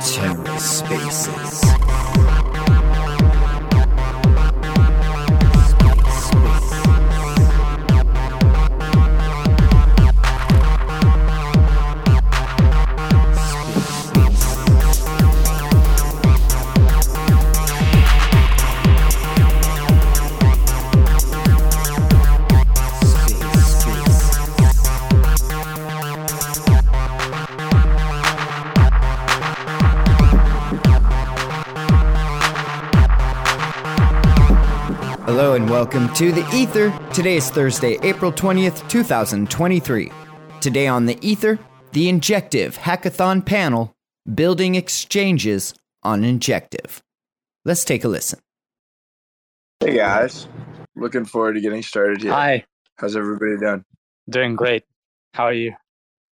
TerraSpaces. Hello and welcome to the Ether. Today is Thursday, April 20th, 2023. Today on the Ether, the Injective Hackathon panel Building Exchanges on Injective. Let's take a listen. Hey guys, looking forward to getting started here. Hi, How's everybody doing? doing great. How are you?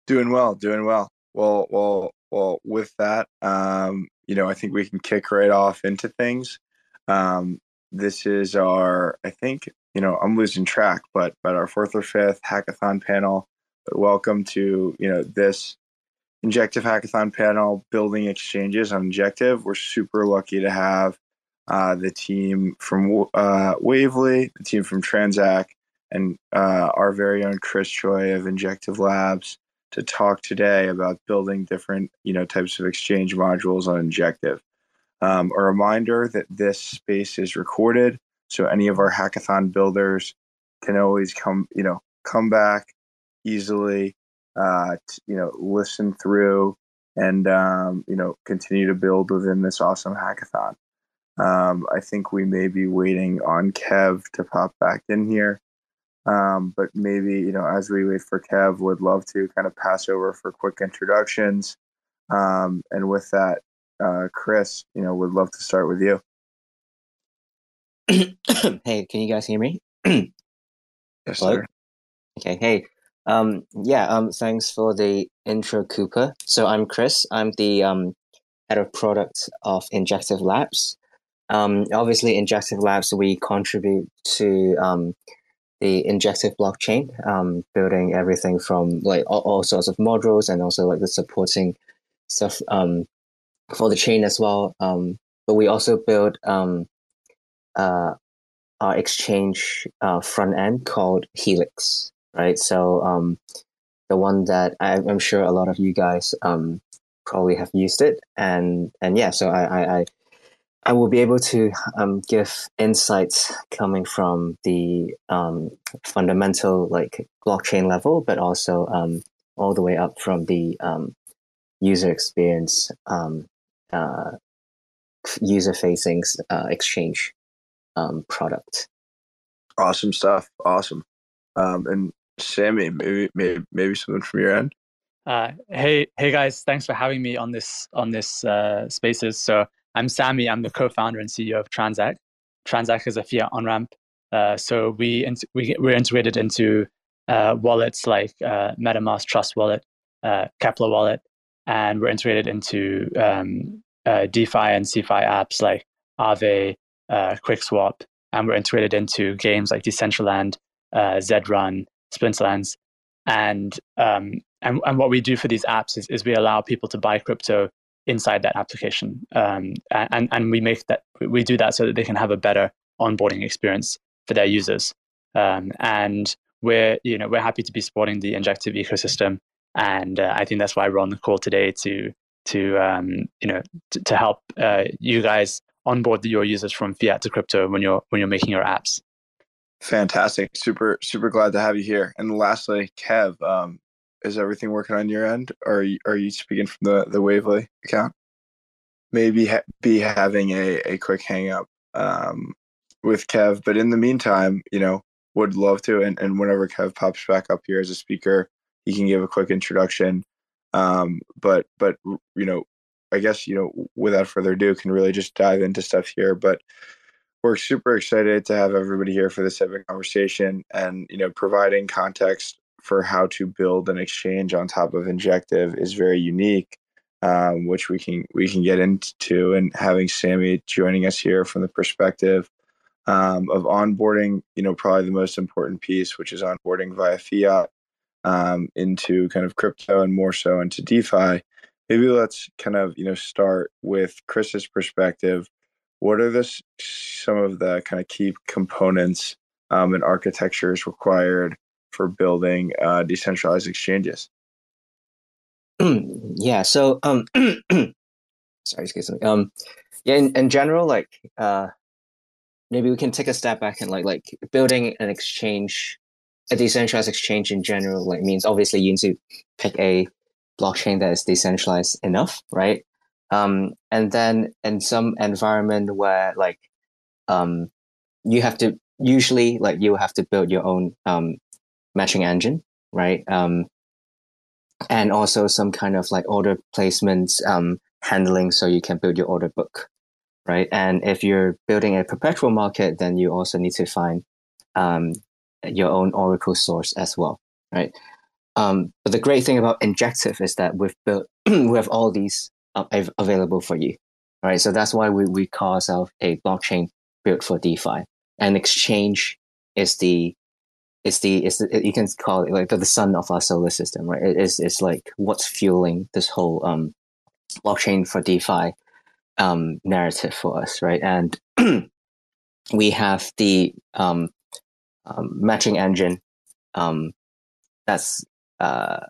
Doing well, doing well. Well, well, well. With that, um, you know, I think we can kick right off into things. Um, this is our, I think, you know, I'm losing track, but but our fourth or fifth hackathon panel. But welcome to you know this Injective Hackathon panel, building exchanges on Injective. We're super lucky to have uh, the team from uh, Wavely, the team from Transak, and uh, our very own Chris Choi of Injective Labs to talk today about building different you know types of exchange modules on Injective. Um, a reminder that this space is recorded, so any of our hackathon builders can always come you know come back easily, uh, you know listen through and um, you know continue to build within this awesome hackathon. Um, I think we may be waiting on Kev to pop back in here. Um, but maybe, you know, as we wait for Kev, would love to kind of pass over for quick introductions. Um, and with that, uh, Chris, you know, would love to start with you. hey, can you guys hear me? Yes, Hello? sir. Okay, hey. Um, yeah, um, thanks for the intro, Cooper. So I'm Chris. I'm the um, head of product of Injective Labs. Um, obviously, Injective Labs, we contribute to um, the Injective blockchain, um, building everything from like all, all sorts of modules and also like the supporting stuff um, for the chain as well. Um, but we also built um, uh, our exchange uh, front end called Helix, right? So um, the one that I, I'm sure a lot of you guys um, probably have used it, and and yeah, so I I, I, I will be able to um, give insights coming from the um, fundamental like blockchain level, but also um, all the way up from the um, user experience, uh, user facing uh, exchange um, product. Awesome stuff. Awesome. Um, and Sami, maybe, maybe, maybe something from your end. Uh, hey, hey guys, thanks for having me on this on this uh, spaces. So I'm Sami. I'm the co-founder and CEO of Transak. Transak is a fiat on ramp. Uh, so we int- we we're integrated into uh, wallets like uh, MetaMask Trust Wallet, uh, Keplr Wallet, and we're integrated into um, uh, DeFi and CeFi apps like Aave, uh, QuickSwap, and we're integrated into games like Decentraland, uh, ZED RUN, Splinterlands, and um, and and what we do for these apps is, is we allow people to buy crypto inside that application, um, and and we make that we do that so that they can have a better onboarding experience for their users, um, and we're you know we're happy to be supporting the Injective ecosystem, and uh, I think that's why we're on the call today to to um, you know to, to help uh, you guys onboard your users from fiat to crypto when you're when you're making your apps. Fantastic. Super, super glad to have you here. And lastly, Kev, um, is everything working on your end? Or are you, are you speaking from the, the Wavely account? Maybe ha- be having a, a quick hang up um, with Kev. But in the meantime, you know, would love to. And, and whenever Kev pops back up here as a speaker, he can give a quick introduction. Um, but, but, you know, I guess, you know, without further ado, can really just dive into stuff here. But we're super excited to have everybody here for this type of conversation and you know providing context for how to build an exchange on top of injective is very unique um, which we can we can get into and having Sami joining us here from the perspective um, of onboarding. You know, probably the most important piece, which is onboarding via fiat um, into kind of crypto and more so into DeFi. Maybe let's kind of you know start with Chris's perspective. What are the some of the kind of key components um, and architectures required for building uh, decentralized exchanges? yeah. So, um, sorry, excuse me. Um, yeah. In, in general, like, uh, maybe we can take a step back and like like building an exchange, a decentralized exchange in general, like means obviously you need to pick a blockchain that is decentralized enough, right? Um, and then in some environment where like, um, you have to usually like you have to build your own um matching engine, right? Um, and also some kind of like order placement um, handling so you can build your order book, right? And if you're building a perpetual market, then you also need to find um, your own Oracle source as well, right? Um, but the great thing about Injective is that we've built we have all these uh, available for you, right? So that's why we, we call ourselves a blockchain built for DeFi. And exchange is the it's the it's the, you can call it like the, the sun of our solar system, right? It is it's like what's fueling this whole um, blockchain for DeFi um, narrative for us, right? And we have the um, um, matching engine um, that's uh,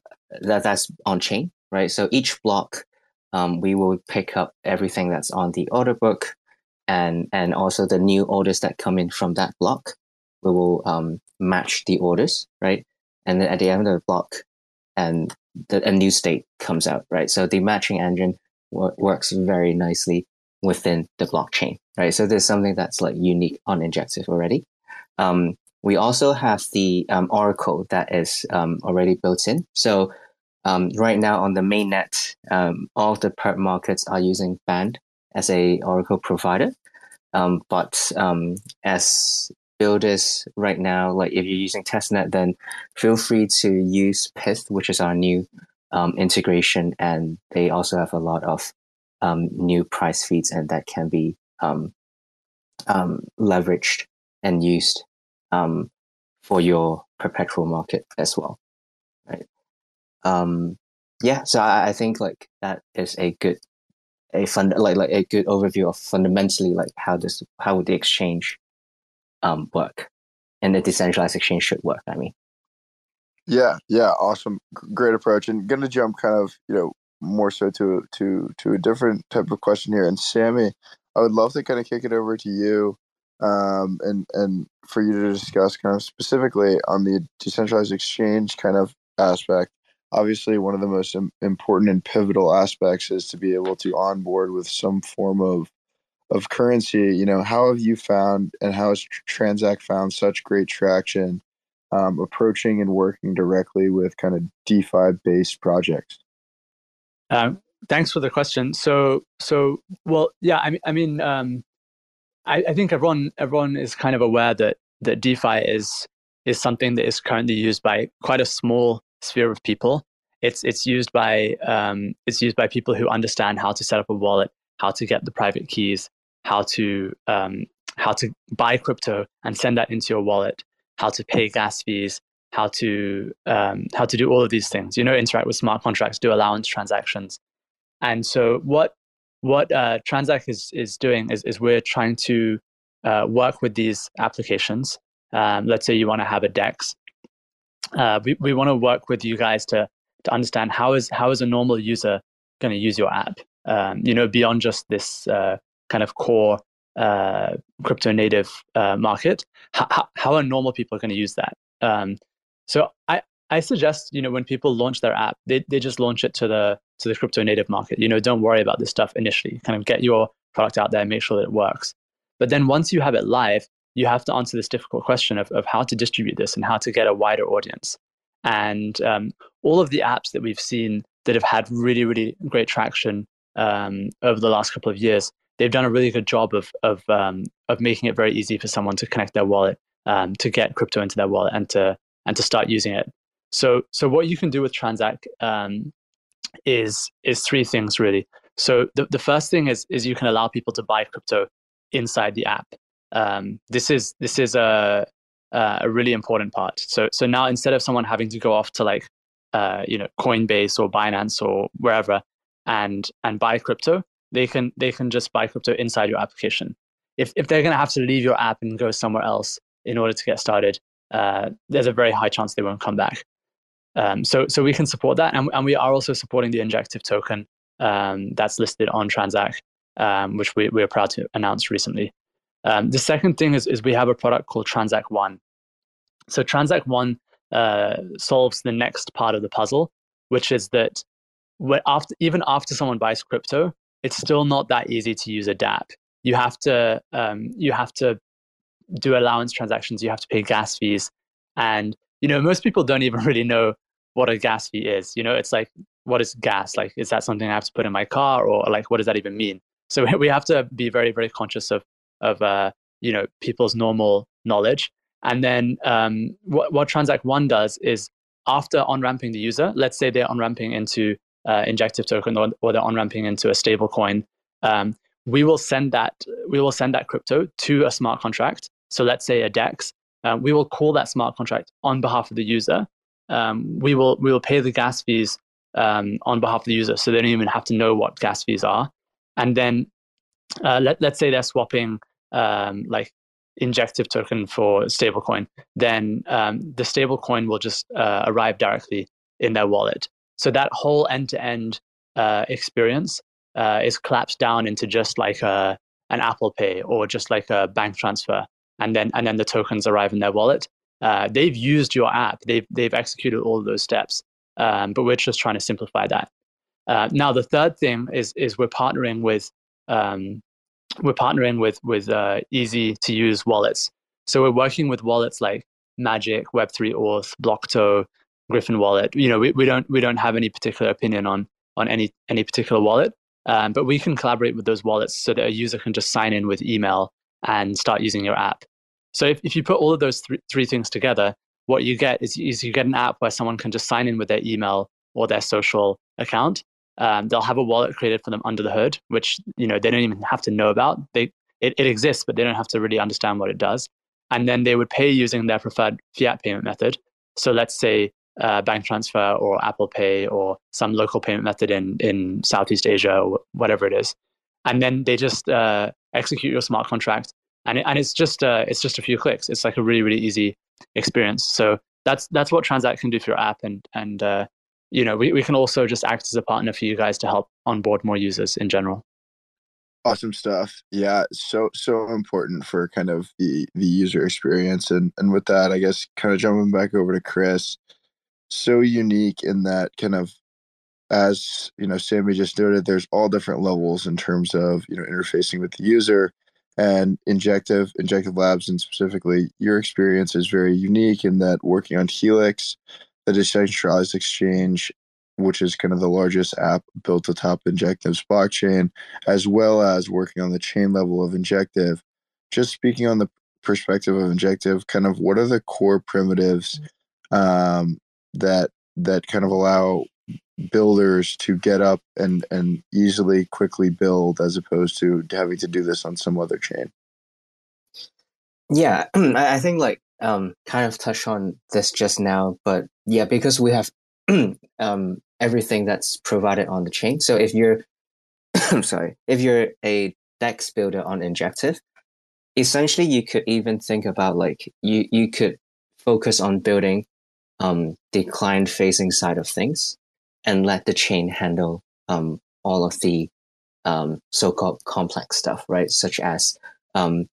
that that's on chain, right? So each block um, we will pick up everything that's on the order book and and also the new orders that come in from that block we will um, match the orders, right? And then at the end of the block, and the, a new state comes out, right? So the matching engine w- works very nicely within the blockchain, right? So there's something that's like unique on Injective already. Um, we also have the um, Oracle that is um, already built in. So um, right now on the mainnet, um, all the perp markets are using Band as a Oracle provider. Um, but um, as builders right now, like if you're using testnet, then feel free to use Pyth, which is our new integration, and they also have a lot of new price feeds, and that can be leveraged and used um, for your perpetual market as well, right? Um, yeah, so I, I think like that is a good a fund like like a good overview of fundamentally like how this how would the exchange um, work and the decentralized exchange should work. I mean, yeah, yeah, awesome, great approach. And to jump kind of you know more so to to to a different type of question here. And Sami, I would love to kind of kick it over to you, um, and and for you to discuss kind of specifically on the decentralized exchange kind of aspect. Obviously, one of the most important and pivotal aspects is to be able to onboard with some form of of currency, you know, how have you found and how has Transak found such great traction um, approaching and working directly with kind of DeFi based projects? Um, thanks for the question. So, so well, yeah, I mean, I mean, um, I, I think everyone everyone is kind of aware that that DeFi is is something that is currently used by quite a small sphere of people. It's it's used by um, it's used by people who understand how to set up a wallet, how to get the private keys, how to um, how to buy crypto and send that into your wallet, how to pay gas fees, how to um, how to do all of these things. You know, interact with smart contracts, do allowance transactions, and so what what uh, Transak is is doing is is we're trying to uh, work with these applications. Um, let's say you want to have a DEX. Uh, we we want to work with you guys to to understand how is how is a normal user going to use your app. Um, you know, beyond just this uh, kind of core uh, crypto native uh, market, how, how are normal people going to use that? Um, so I, I suggest you know when people launch their app, they, they just launch it to the to the crypto native market. You know, don't worry about this stuff initially. Kind of get your product out there, make sure that it works. But then once you have it live, you have to answer this difficult question of, of how to distribute this and how to get a wider audience. And um, all of the apps that we've seen that have had really, really great traction um, over the last couple of years they've done a really good job of of um, of making it very easy for someone to connect their wallet, um, to get crypto into their wallet, and to and to start using it. So so what you can do with Transak um, is is three things really. So the, the first thing is is you can allow people to buy crypto inside the app. um, this is this is a a really important part. So so now instead of someone having to go off to like uh, you know Coinbase or Binance or wherever and and buy crypto, they can they can just buy crypto inside your application. If if they're going to have to leave your app and go somewhere else in order to get started, uh, there's a very high chance they won't come back. Um, so so we can support that, and and we are also supporting the Injective token um, that's listed on Transak, um, which we we're proud to announce recently. Um, the second thing is is we have a product called Transak One. So Transak One uh, solves the next part of the puzzle, which is that after even after someone buys crypto, it's still not that easy to use a DApp. You have to um, you have to do allowance transactions. You have to pay gas fees, and you know most people don't even really know what a gas fee is. You know, it's like what is gas? Like, is that something I have to put in my car, or like what does that even mean? So we have to be very very conscious of of uh, you know people's normal knowledge. And then um, what, what Transak One does is after on ramping the user, let's say they're on ramping into uh, injective token or, or they're on ramping into a stable coin, um, we will send that we will send that crypto to a smart contract. So let's say a DEX. Uh, we will call that smart contract on behalf of the user. Um, we will we will pay the gas fees um, on behalf of the user, so they don't even have to know what gas fees are. And then uh, let let's say they're swapping um, like injective token for stablecoin, then um, the stablecoin will just uh, arrive directly in their wallet. So that whole end-to-end uh, experience uh, is collapsed down into just like a, an Apple Pay or just like a bank transfer, and then and then the tokens arrive in their wallet. Uh, they've used your app. They've they've executed all those steps, um, but we're just trying to simplify that. Uh, now the third thing is is we're partnering with um, we're partnering with with uh, easy to use wallets. So we're working with wallets like Magic, Web3 Auth, Blocto, Griffin Wallet. You know, we, we don't we don't have any particular opinion on on any any particular wallet, um, but we can collaborate with those wallets so that a user can just sign in with email and start using your app. So if, if you put all of those th- three things together, what you get is, is you get an app where someone can just sign in with their email or their social account. Um, they'll have a wallet created for them under the hood, which you know they don't even have to know about. They it, it exists, but they don't have to really understand what it does. And then they would pay using their preferred fiat payment method. So let's say uh, bank transfer or Apple Pay or some local payment method in in Southeast Asia or whatever it is, and then they just uh, execute your smart contract, and it, and it's just uh, it's just a few clicks. It's like a really really easy experience. So that's that's what Transak can do for your app, and and uh, you know we, we can also just act as a partner for you guys to help onboard more users in general. Awesome stuff. Yeah, so so important for kind of the the user experience, and and with that, I guess kind of jumping back over to Chris so unique in that kind of as you know Sami just noted there's all different levels in terms of you know interfacing with the user and injective injective labs and specifically your experience is very unique in that working on helix the decentralized exchange which is kind of the largest app built atop injective's blockchain as well as working on the chain level of injective. Just speaking on the perspective of injective kind of what are the core primitives um, that that kind of allow builders to get up and and easily quickly build as opposed to having to do this on some other chain? Yeah i think like um kind of touched on this just now but yeah because we have um everything that's provided on the chain. So if you're i'm sorry if you're a dex builder on injective essentially you could even think about like you you could focus on building um, the client facing side of things and let the chain handle um, all of the um, so-called complex stuff, right? Such as um,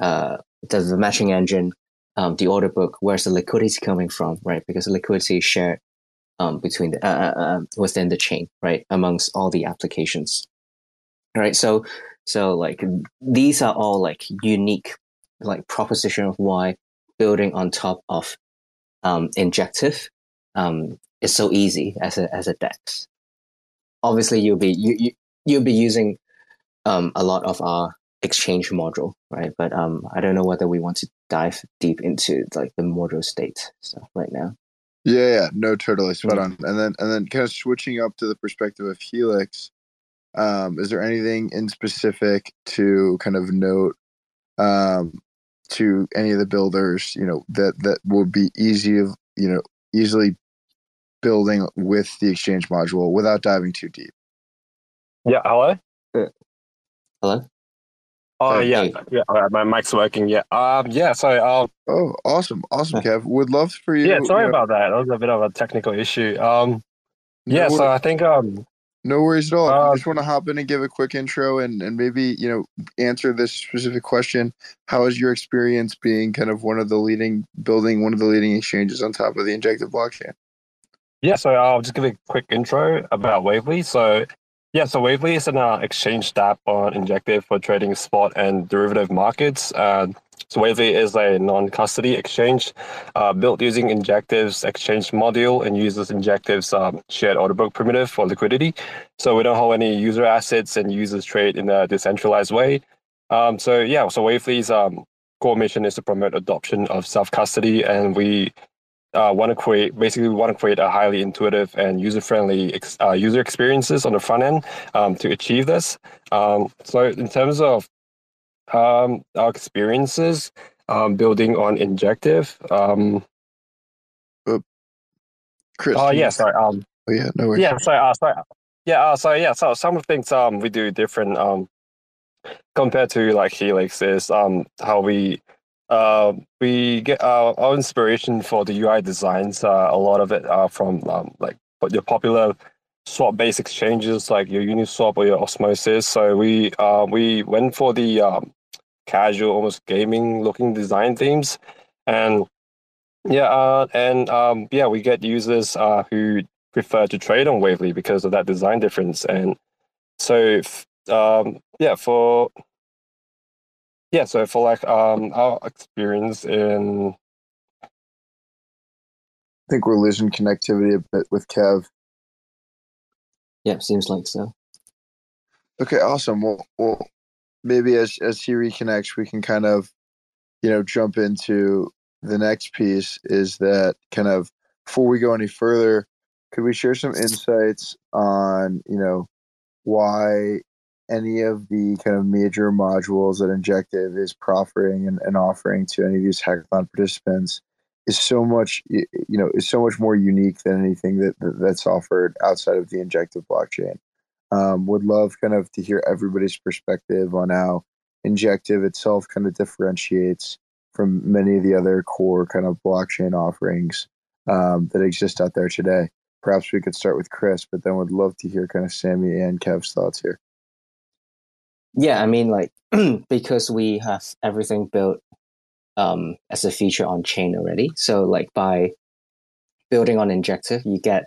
uh, the, the, matching engine, um, the order book, where's the liquidity coming from, right? Because the liquidity is shared um, between the, uh, uh, uh, within the chain, right, amongst all the applications, right? So, so like these are all like unique, like proposition of why building on top of um, injective um, is so easy as a as a DEX. Obviously, you'll be you, you you'll be using um, a lot of our exchange module, right? But um, I don't know whether we want to dive deep into like the module state stuff right now. Yeah, yeah, no, totally spot on. And then and then kind of switching up to the perspective of Helix. Um, is there anything in specific to kind of note um, to any of the builders, you know, that that would be easy, you know, easily building with the exchange module without diving too deep. Yeah, hello. Hello. Oh Hey. yeah, yeah. all right, my mic's working. Yeah. Um. Yeah. So um. Oh, awesome, awesome, Kev. Would love for you. Yeah. Sorry you know, about that. That was a bit of a technical issue. Um. Yeah. wor- So I think um. No worries at all. I Uh, just want to hop in and give a quick intro and, and maybe, you know, answer this specific question. How is your experience being kind of one of the leading, building one of the leading exchanges on top of the injective blockchain? Yeah. So I'll just give a quick intro about Wavely. So. Yeah, so Wavely is an uh, exchange app on Injective for trading spot and derivative markets. Uh, so Wavely is a non-custody exchange uh, built using Injective's exchange module and uses Injective's um, shared order book primitive for liquidity. So we don't hold any user assets and users trade in a decentralized way. Um, so yeah, so Wavely's um, core mission is to promote adoption of self-custody, and we uh, want to create basically we want to create a highly intuitive and user-friendly ex- uh, user experiences on the front end um, to achieve this. Um, so in terms of um, our experiences um, building on Injective, um, Chris? oh yeah, sorry, um, Oh, yeah, no worries. yeah, so uh, so yeah, uh, so yeah, so some of the things um we do different um compared to like Helix is um how we uh we get uh, our inspiration for the UI designs. Uh, a lot of it are from um like your popular swap based exchanges like your Uniswap or your Osmosis. So we uh we went for the um casual, almost gaming looking design themes, and yeah, uh, and um yeah, we get users uh who prefer to trade on Wavely because of that design difference. And so, um, yeah, for yeah, so for like um our experience in I think we're losing connectivity a bit with Kev. Yeah, seems like so. Okay, awesome. Well, well, maybe as as he reconnects, we can kind of, you know, jump into the next piece. Is that kind of before we go any further, could we share some insights on you know why any of the kind of major modules that Injective is proffering and, and offering to any of these hackathon participants is so much you know is so much more unique than anything that, that that's offered outside of the Injective blockchain. Um, would love kind of to hear everybody's perspective on how Injective itself kind of differentiates from many of the other core kind of blockchain offerings um, that exist out there today. Perhaps we could start with Chris, but then would love to hear kind of Sami and Kev's thoughts here. Yeah, I mean, like because we have everything built um, as a feature on chain already. So, like by building on Injective, you get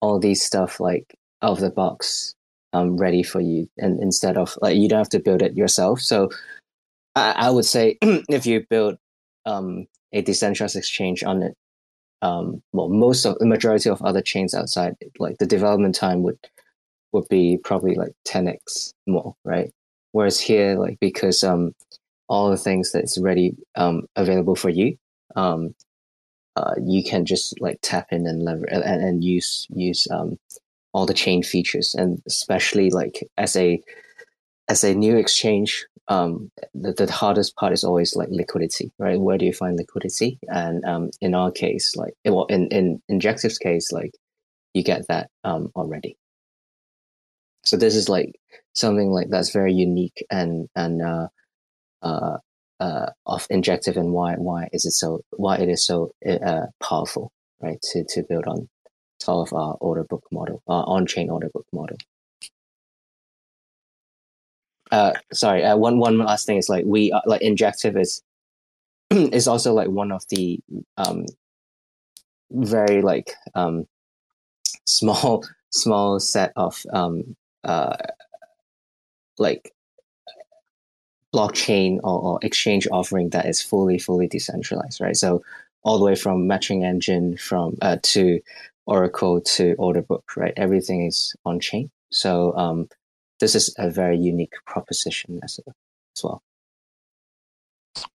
all these stuff like out of the box um, ready for you, and instead of like you don't have to build it yourself. So, I, I would say if you build um, a decentralized exchange on it, um, well, most of the majority of other chains outside, like the development time would would be probably like 10x more, right? Whereas here, like because um, all the things that's ready um, available for you, um, uh, you can just like tap in and lever and, and use use um, all the chain features, and especially like as a as a new exchange, um, the, the hardest part is always like liquidity, right? Where do you find liquidity? And um, in our case, like well, in in Injective's case, like you get that um, already. So this is like something like that's very unique and and uh, uh, uh, of Injective and why why is it so why it is so uh, powerful, right? To to build on top of our order book model, our on chain order book model. Uh, sorry, uh, one one last thing is like we uh, like Injective is is also like one of the um very like um small small set of um uh like blockchain or, or exchange offering that is fully fully decentralized right so all the way from matching engine from uh, to oracle to order book right everything is on chain so um this is a very unique proposition as, as well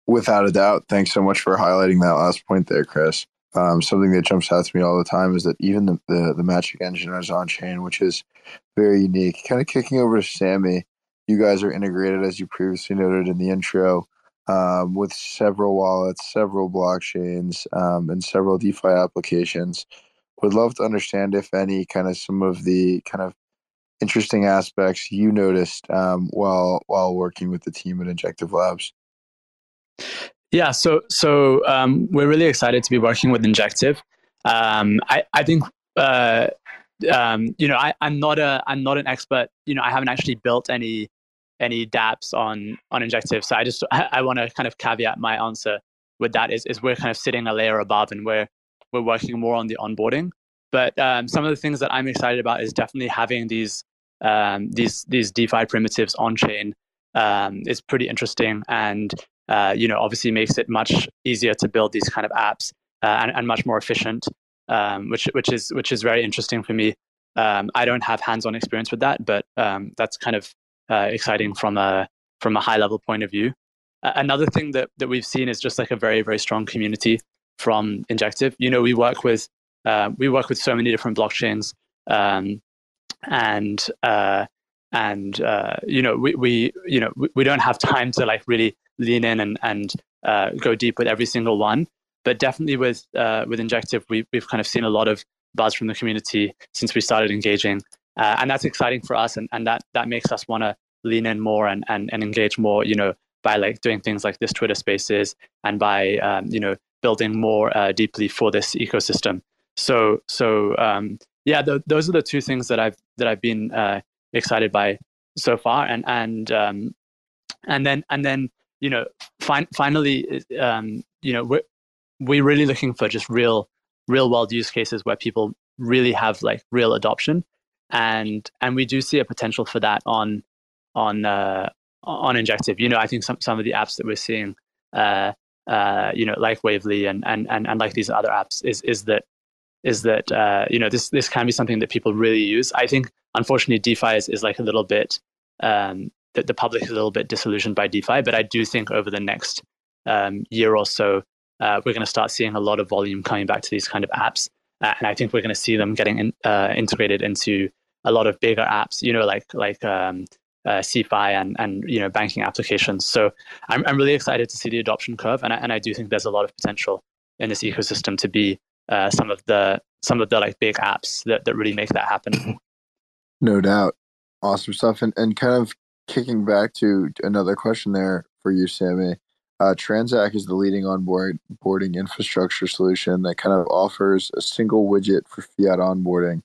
Without a doubt. Thanks so much for highlighting that last point there, Chris. Um, something that jumps out to me all the time is that even the, the, the matching engine is on chain, which is very unique. Kind of kicking over to Sami, you guys are integrated, as you previously noted in the intro, um, with several wallets, several blockchains, um, and several DeFi applications. Would love to understand if any kind of some of the kind of interesting aspects you noticed um, while while working with the team at Injective Labs. Yeah, so so um, we're really excited to be working with Injective. Um, I I think uh, um, you know I, I'm not a I'm not an expert. You know I haven't actually built any any dApps on on Injective, so I just I, I want to kind of caveat my answer with that is is we're kind of sitting a layer above and we're we're working more on the onboarding. But um, some of the things that I'm excited about is definitely having these um, these these DeFi primitives on chain um, is pretty interesting and uh, you know, obviously makes it much easier to build these kind of apps uh, and, and, much more efficient, um, which which is which is very interesting for me. Um, I don't have hands-on experience with that, but um, that's kind of uh, exciting from a from a high-level point of view. another thing that that we've seen is just like a very very strong community from Injective. You know, we work with uh, we work with so many different blockchains, um, and uh, and uh, you know we, we you know we, we don't have time to like really lean in and and uh, go deep with every single one. But definitely with uh, with Injective, we, we've kind of seen a lot of buzz from the community since we started engaging, uh, and that's exciting for us, and, and that that makes us want to lean in more and, and and engage more. You know, by like doing things like this Twitter Spaces and by um, you know building more uh, deeply for this ecosystem. So so um, yeah, th- those are the two things that I've that I've been uh, excited by so far, and and um, and then and then you know, fin- finally, um, you know, we're we're really looking for just real, real world use cases where people really have like real adoption, and and we do see a potential for that on on uh, on Injective. You know, I think some some of the apps that we're seeing, uh, uh, you know, like Wavely and and and and like these other apps, is is that is that uh, you know this this can be something that people really use. I think unfortunately DeFi is, is like a little bit um, the, the public is a little bit disillusioned by DeFi, but I do think over the next um, year or so, uh, we're going to start seeing a lot of volume coming back to these kind of apps, uh, and I think we're going to see them getting in, uh, integrated into a lot of bigger apps, you know, like like um, uh, CeFi and and you know banking applications. So I'm I'm really excited to see the adoption curve, and I, and I do think there's a lot of potential in this ecosystem to be uh, some of the some of the like big apps that, that really make that happen. No doubt, awesome stuff, and and kind of kicking back to another question there for you, Sami. Uh, Transak is the leading onboarding infrastructure solution that kind of offers a single widget for fiat onboarding.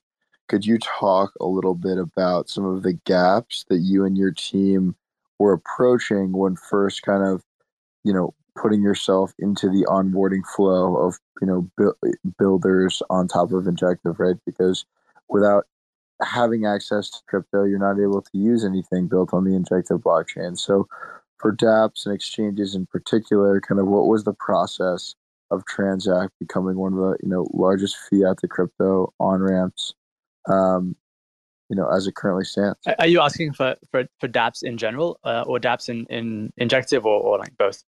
Could you talk a little bit about some of the gaps that you and your team were approaching when first kind of, you know, putting yourself into the onboarding flow of, you know, bu- builders on top of Injective, right? Because without having access to crypto, you're not able to use anything built on the Injective blockchain. So, for dApps and exchanges in particular, kind of what was the process of Transak becoming one of the you know largest fiat to crypto on ramps, um, you know, as it currently stands? Are you asking for for, for dApps in general, uh, or dApps in in Injective, or, or like both?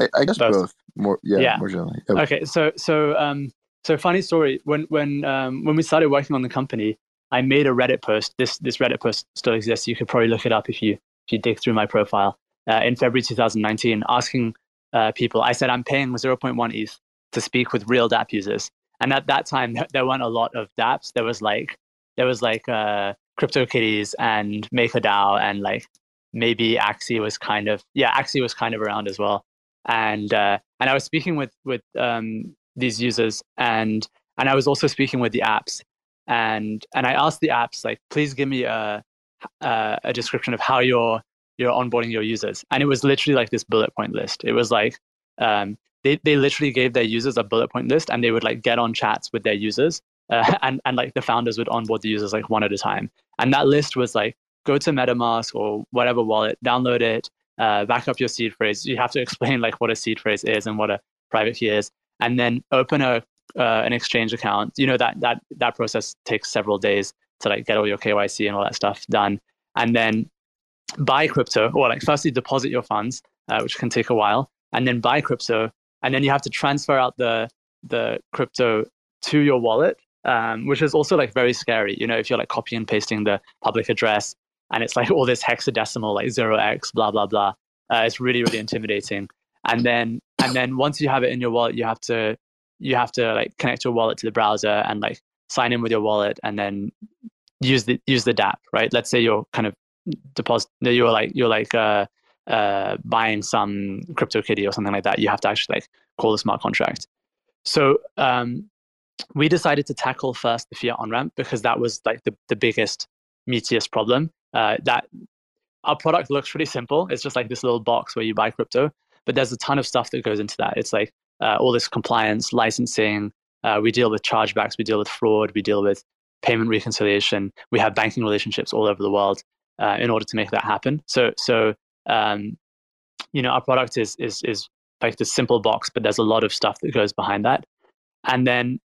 I, I guess both. both. More, yeah, yeah. more generally. Okay, so so um, so funny story. When when um, when we started working on the company, I made a Reddit post. This this Reddit post still exists. You could probably look it up if you if you dig through my profile uh, in February 2019, asking uh, people. I said I'm paying 0.1 ETH to speak with real DApp users, and at that time there weren't a lot of DApps. There was like there was like uh, CryptoKitties and MakerDAO and like maybe Axie was kind of yeah Axie was kind of around as well. And uh, and I was speaking with with um, these users and and I was also speaking with the apps and and I asked the apps like please give me a a, a description of how you're you're onboarding your users. And it was literally like this bullet point list. It was like um, they, they literally gave their users a bullet point list and they would like get on chats with their users uh, and, and like the founders would onboard the users like one at a time. And that list was like go to metamask or whatever wallet download it uh, back up your seed phrase. You have to explain like what a seed phrase is and what a private key is and then open a uh, an exchange account. You know that that that process takes several days to like get all your KYC and all that stuff done, and then buy crypto or like firstly deposit your funds, uh, which can take a while, and then buy crypto, and then you have to transfer out the the crypto to your wallet, um, which is also like very scary. You know, if you're like copy and pasting the public address and it's like all this hexadecimal like zero x blah blah blah. Uh, it's really really intimidating. And then and then once you have it in your wallet, you have to you have to like connect your wallet to the browser and like sign in with your wallet and then use the use the DApp, right? Let's say you're kind of deposit you're like you're like uh, uh, buying some crypto kitty or something like that. You have to actually like call the smart contract. So um, we decided to tackle first the fiat on ramp because that was like the, the biggest meatiest problem. Uh, that our product looks pretty simple. It's just like this little box where you buy crypto, but there's a ton of stuff that goes into that. It's like uh, all this compliance, licensing. Uh, we deal with chargebacks. We deal with fraud. We deal with payment reconciliation. We have banking relationships all over the world uh, in order to make that happen. So, so um, you know, our product is is is like this simple box, but there's a lot of stuff that goes behind that. And then,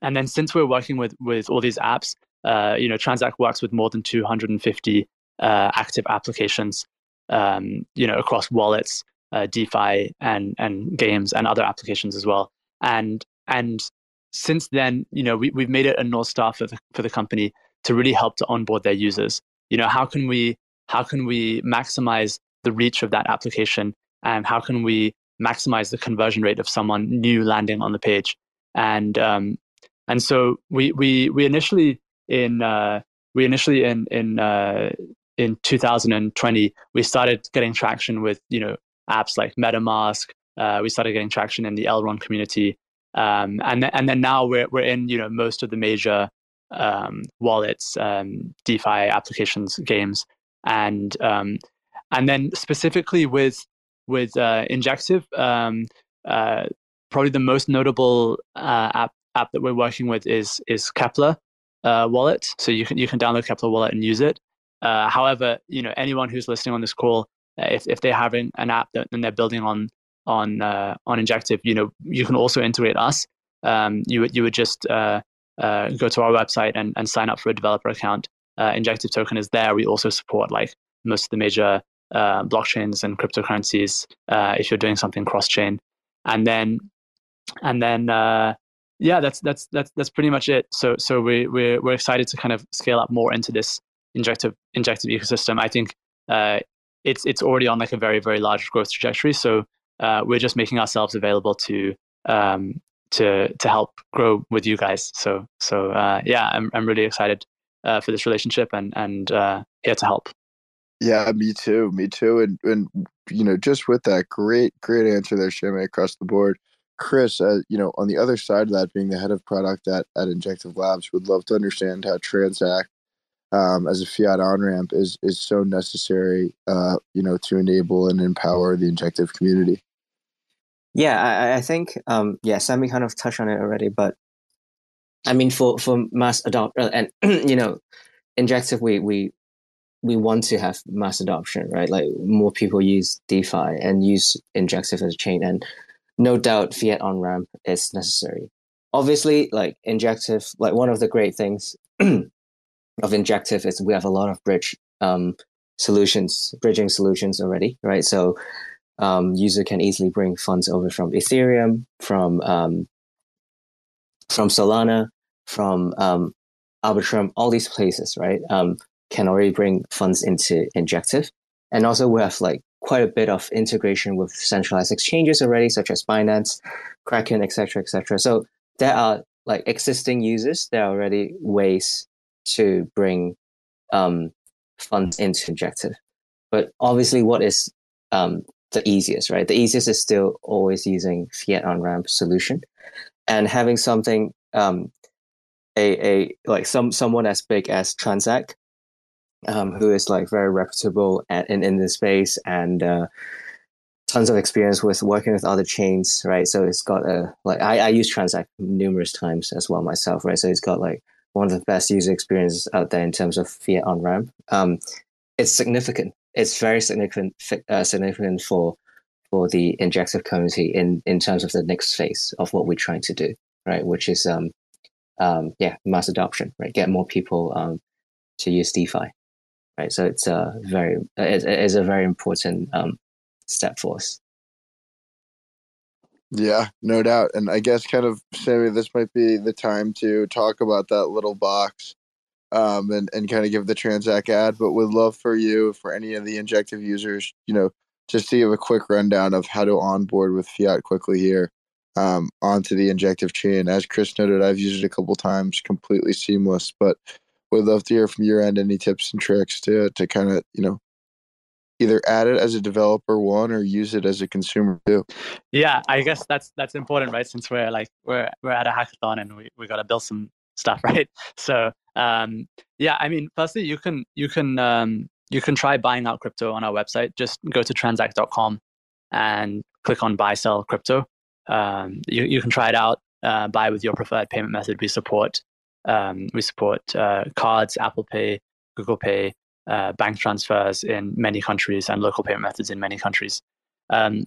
and then since we're working with with all these apps, uh, you know, Transak works with more than 250 uh, active applications, um, you know, across wallets, uh, DeFi, and and games and other applications as well. And and since then, you know, we, we've made it a north star for the for the company to really help to onboard their users. You know, how can we how can we maximize the reach of that application and how can we maximize the conversion rate of someone new landing on the page and um, and so we we we initially in uh, we initially in in uh, in 2020 we started getting traction with you know apps like MetaMask. Uh, we started getting traction in the Elrond community, um, and th- and then now we're we're in you know most of the major um, wallets, um, DeFi applications, games, and um, and then specifically with with uh, Injective, um, uh, probably the most notable uh, app app that we're working with is is Keplr uh, wallet. So you can you can download Keplr wallet and use it. Uh, however, you know anyone who's listening on this call, if if they're having an app that and they're building on on on Injective, you know you can also integrate us. Um, you would you would just go to our website and, and sign up for a developer account. Injective token is there. We also support like most of the major uh, blockchains and cryptocurrencies uh, if you're doing something cross chain, and then and then uh, yeah, that's that's that's that's pretty much it. So so we we're we're excited to kind of scale up more into this injective injective ecosystem. I think uh, it's it's already on like a very very large growth trajectory. So uh, we're just making ourselves available to um, to to help grow with you guys. So so uh, yeah, I'm I'm really excited uh, for this relationship and and uh, here to help. Yeah, me too. Me too. And and you know, just with that, great great answer there, Sami, across the board. Chris, uh, you know, on the other side of that, being the head of product at at Injective Labs, would love to understand how Transak um, as a fiat on ramp is is so necessary, uh, you know, to enable and empower the Injective community. Yeah, I, I think um, yeah, Sami kind of touched on it already, but I mean, for for mass adopt uh, and you know, Injective, we we we want to have mass adoption, right? Like more people use DeFi and use Injective as a chain, and no doubt fiat on ramp is necessary. Obviously, like Injective, like one of the great things of Injective is we have a lot of bridge um, solutions, bridging solutions already, right? So um, user can easily bring funds over from Ethereum, from um, from Solana, from um, Arbitrum, all these places, right? Um, can already bring funds into Injective. And also we have like quite a bit of integration with centralized exchanges already, such as Binance, Kraken, etc., etc. So there are like existing users. There are already ways to bring um, funds into Injective. But obviously, what is um, the easiest, right? The easiest is still always using fiat on ramp solution, and having something um, a a like some someone as big as Transak um, who is like very reputable at, in in this space and uh, tons of experience with working with other chains, right? So it's got a like I, I use Transak numerous times as well myself, right? So it's got like one of the best user experiences out there in terms of fiat on ramp. Um, it's significant. It's very significant uh, significant for for the injective community in in terms of the next phase of what we're trying to do, right? Which is um, um, yeah, mass adoption, right? Get more people um, to use DeFi right? So it's a very it is a very important um, step for us. Yeah, no doubt. And I guess kind of Sami, this might be the time to talk about that little box um, and, and kind of give the Transak ad, but would love for you, for any of the injective users, you know, just to give a quick rundown of how to onboard with Fiat quickly here um, onto the Injective chain. As Chris noted, I've used it a couple times, completely seamless. But would love to hear from your end any tips and tricks to to kind of you know either add it as a developer one or use it as a consumer too. Yeah, I guess that's that's important, right? Since we're like we're we're at a hackathon and we we got to build some stuff, right? So um, yeah, I mean, firstly, you can you can um, you can try buying out crypto on our website. Just go to transak.com and click on buy sell crypto. Um, you you can try it out. Uh, buy with your preferred payment method. We support um, we support uh, cards, Apple Pay, Google Pay, uh, bank transfers in many countries, and local payment methods in many countries. Um,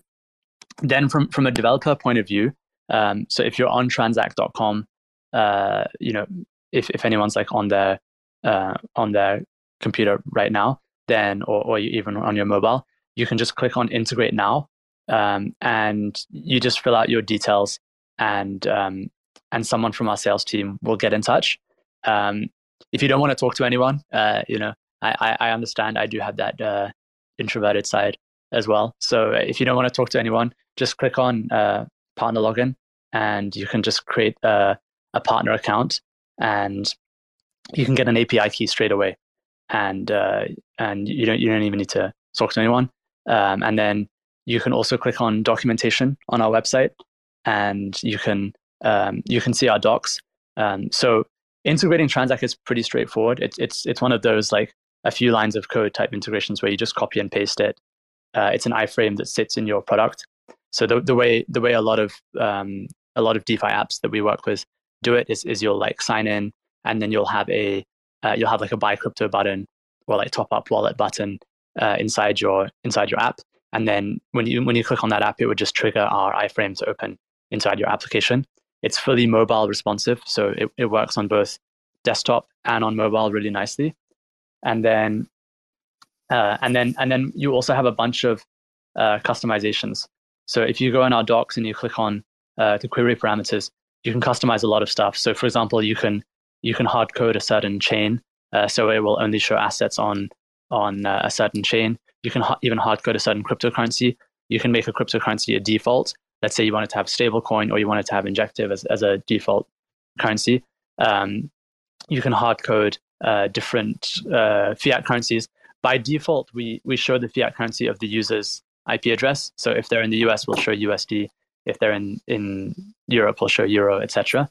then, from from a developer point of view, um, so if you're on transak.com, uh, you know if if anyone's like on their uh, on their computer right now, then or or even on your mobile, you can just click on integrate now, um, and you just fill out your details, and um, and someone from our sales team will get in touch. Um, if you don't want to talk to anyone, uh, you know, I, I understand. I do have that uh, introverted side as well. So if you don't want to talk to anyone, just click on uh, partner login, and you can just create a, a partner account, and you can get an API key straight away, and uh, and you don't you don't even need to talk to anyone. Um, and then you can also click on documentation on our website, and you can um, you can see our docs. Um, so integrating Transak is pretty straightforward. It's it's it's one of those like a few lines of code type integrations where you just copy and paste it. Uh, it's an iframe that sits in your product. So the the way the way a lot of um, a lot of DeFi apps that we work with do it is is you'll like sign in and then you'll have a uh, you'll have like a buy crypto button or like top up wallet button uh, inside your inside your app. And then when you when you click on that app, it would just trigger our iframe to open inside your application. It's fully mobile responsive, so it, it works on both desktop and on mobile really nicely. And then uh, and then and then you also have a bunch of uh, customizations. So if you go in our docs and you click on uh, the query parameters, you can customize a lot of stuff. So for example, you can you can hard code a certain chain, uh, so it will only show assets on on uh, a certain chain. You can ha- even hard code a certain cryptocurrency. You can make a cryptocurrency a default, let's say you wanted to have stablecoin or you wanted to have injective as, as a default currency, um, you can hard code uh, different uh, fiat currencies. By default, we, we show the fiat currency of the user's IP address. So if they're in the US, we'll show USD. If they're in, in Europe, we'll show Euro, etc.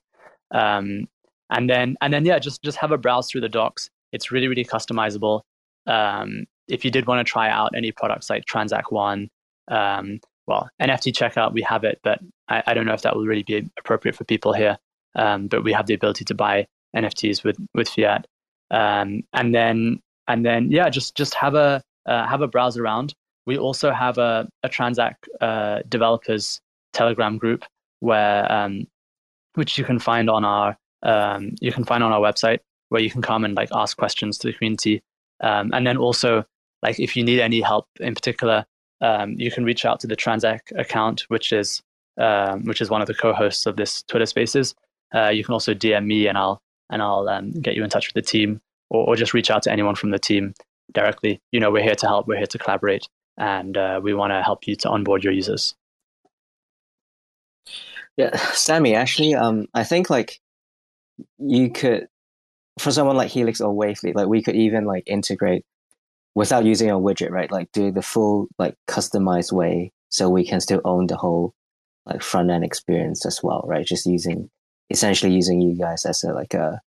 Um, and then and then yeah, just just have a browse through the docs. It's really really customizable. Um, if you did want to try out any products like Transak One, um, well, NFT checkout, we have it, but I, I, don't know if that will really be appropriate for people here. Um, but we have the ability to buy NFTs with with fiat, um, and then and then yeah, just just have a uh, have a browse around. We also have a a Transak uh, developers Telegram group where um, which you can find on our um, you can find on our website where you can come and like ask questions to the community, um, and then also like if you need any help in particular um, you can reach out to the Transak account, which is um, which is one of the co-hosts of this Twitter Spaces. Uh, you can also DM me, and I'll and I'll um, get you in touch with the team, or, or just reach out to anyone from the team directly. You know, we're here to help. We're here to collaborate, and uh, we want to help you to onboard your users. Yeah, Sami. Actually, um, I think like you could, for someone like Helix or Wavely, like we could even like integrate without using a widget, right? Like do the full like customized way so we can still own the whole like front end experience as well, right? Just using essentially using you guys as a like a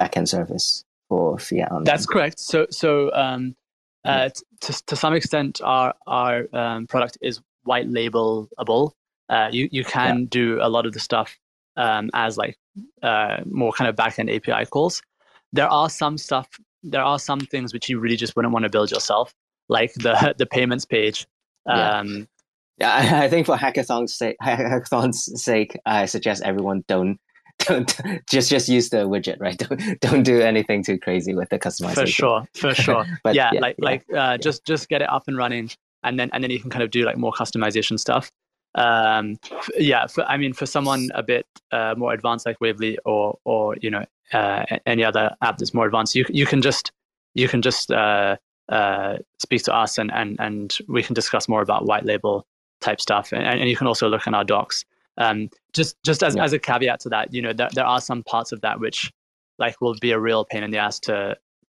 backend service for fiat. That's correct. So so um, uh, to to some extent, our our um, product is white labelable. Uh, you you can yeah. do a lot of the stuff um, as like uh, more kind of backend API calls. There are some stuff there are some things which you really just wouldn't want to build yourself, like the the payments page. Um, yeah. yeah, I think for hackathon's sake, hackathon's sake, I suggest everyone don't don't just just use the widget, right? Don't don't do anything too crazy with the customization. For sure, for sure. but yeah, yeah like yeah, like uh, just just get it up and running, and then and then you can kind of do like more customization stuff. Um, yeah, for, I mean, for someone a bit uh, more advanced like Wavely or or you know uh, any other app that's more advanced, you you can just you can just uh, uh, speak to us and, and, and we can discuss more about white label type stuff. And, and you can also look in our docs. Um, just just as, yeah. as a caveat to that, you know, there, there are some parts of that which like will be a real pain in the ass to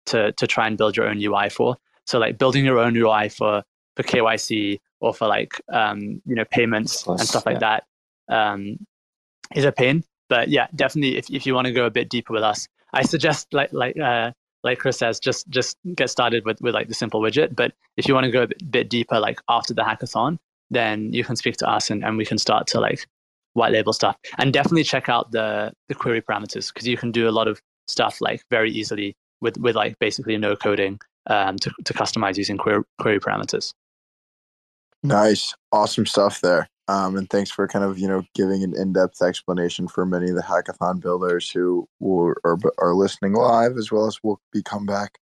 to to try and build your own UI for. So like building your own UI for for KYC or for like um, you know payments and stuff like yeah. that um, is a pain. But yeah, definitely if if you want to go a bit deeper with us, I suggest like like uh, like Chris says, just just get started with with like the simple widget. But if you want to go a bit, bit deeper, like after the hackathon, then you can speak to us and, and we can start to like white label stuff. And definitely check out the the query parameters because you can do a lot of stuff like very easily with with like basically no coding um, to to customize using query query parameters. Nice, awesome stuff there. Um, and thanks for kind of you know giving an in-depth explanation for many of the hackathon builders who are are listening live as well as will be come back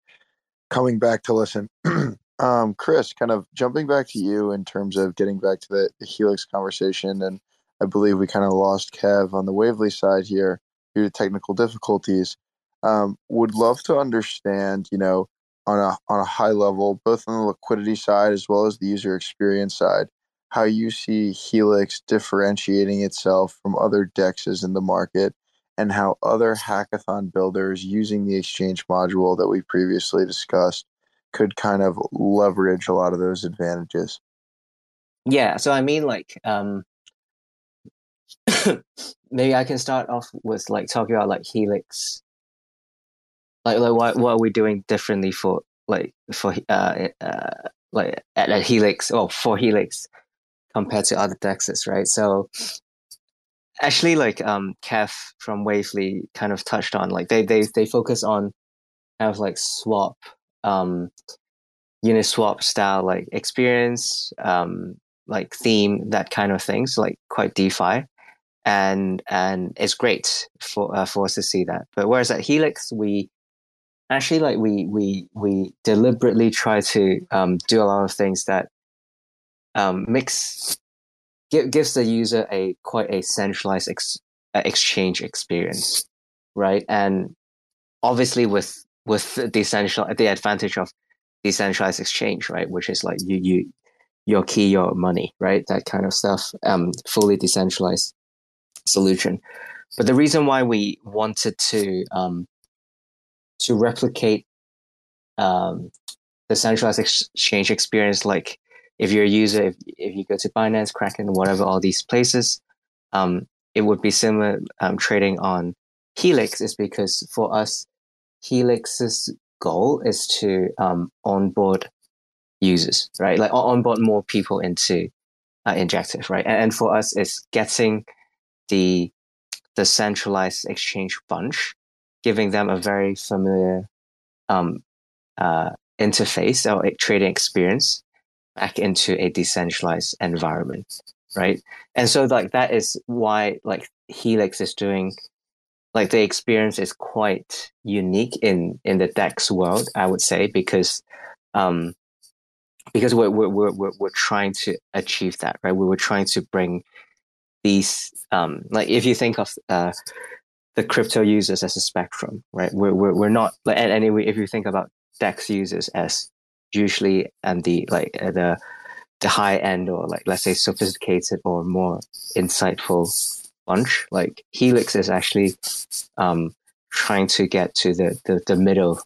coming back to listen. um, Chris, kind of jumping back to you in terms of getting back to the, the Helix conversation, and I believe we kind of lost Kev on the Wavely side here due to technical difficulties. Um, would love to understand, you know, on a on a high level, both on the liquidity side as well as the user experience side how you see Helix differentiating itself from other dexes in the market and how other hackathon builders using the exchange module that we previously discussed could kind of leverage a lot of those advantages. Yeah, so I mean like um maybe I can start off with like talking about like Helix. Like, like what what are we doing differently for like for uh, uh like at, at Helix or for Helix compared to other dexes, right? So actually, like um, Kev from Wavely kind of touched on, like they they they focus on kind of like swap, um, Uniswap style like experience, um, like theme, that kind of things, like quite DeFi, and and it's great for uh, for us to see that. But whereas at Helix, we actually like we we we deliberately try to um, do a lot of things that um, makes give, gives the user a quite a centralized ex, uh, exchange experience, right? And obviously, with with decentralized, the advantage of decentralized exchange, right, which is like you you your key, your money, right, that kind of stuff, um, fully decentralized solution. But the reason why we wanted to um, to replicate um, the centralized exchange experience like if you're a user, if, if you go to Binance, Kraken, whatever, all these places, um, it would be similar um, trading on Helix is because for us, Helix's goal is to um, onboard users, right? Like onboard more people into uh, Injective, right? And, and for us, it's getting the the centralized exchange bunch, giving them a very familiar um, uh, interface or trading experience back into a decentralized environment right? And so like that is why like helix is doing like the experience is quite unique in in the dex world i would say because um because we're we're we're, we're trying to achieve that right? We were trying to bring these um like if you think of uh the crypto users as a spectrum right? We're we're, we're not like anyway if you think about dex users as usually and the like uh, the the high end or like let's say sophisticated or more insightful bunch like helix is actually um, trying to get to the the, the middle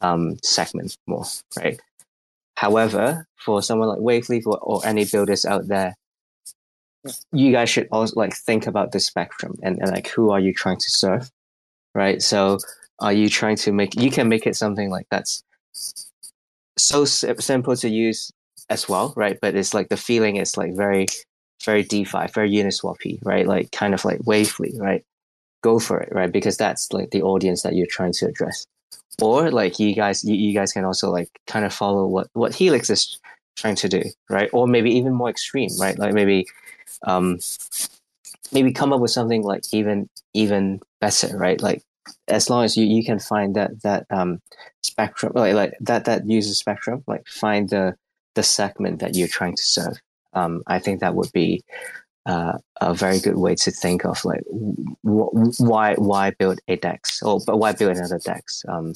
um, segment more right? However for someone like wavely or, or any builders out there you guys should also like think about the spectrum and, and like who are you trying to serve right so are you trying to make you can make it something like that's so simple to use as well, right? But it's like the feeling is like very, very DeFi, very Uniswappy, right? Like kind of like Wavely, right? Go for it, right? Because that's like the audience that you're trying to address. Or like you guys, you, you guys can also like kind of follow what what Helix is trying to do, right? Or maybe even more extreme, right? Like maybe, um, maybe come up with something like even even better, right? Like as long as you, you can find that that um, spectrum like, like that that user spectrum like find the the segment that you're trying to serve um, i think that would be uh, a very good way to think of like wh- why why build a dex or but why build another dex um,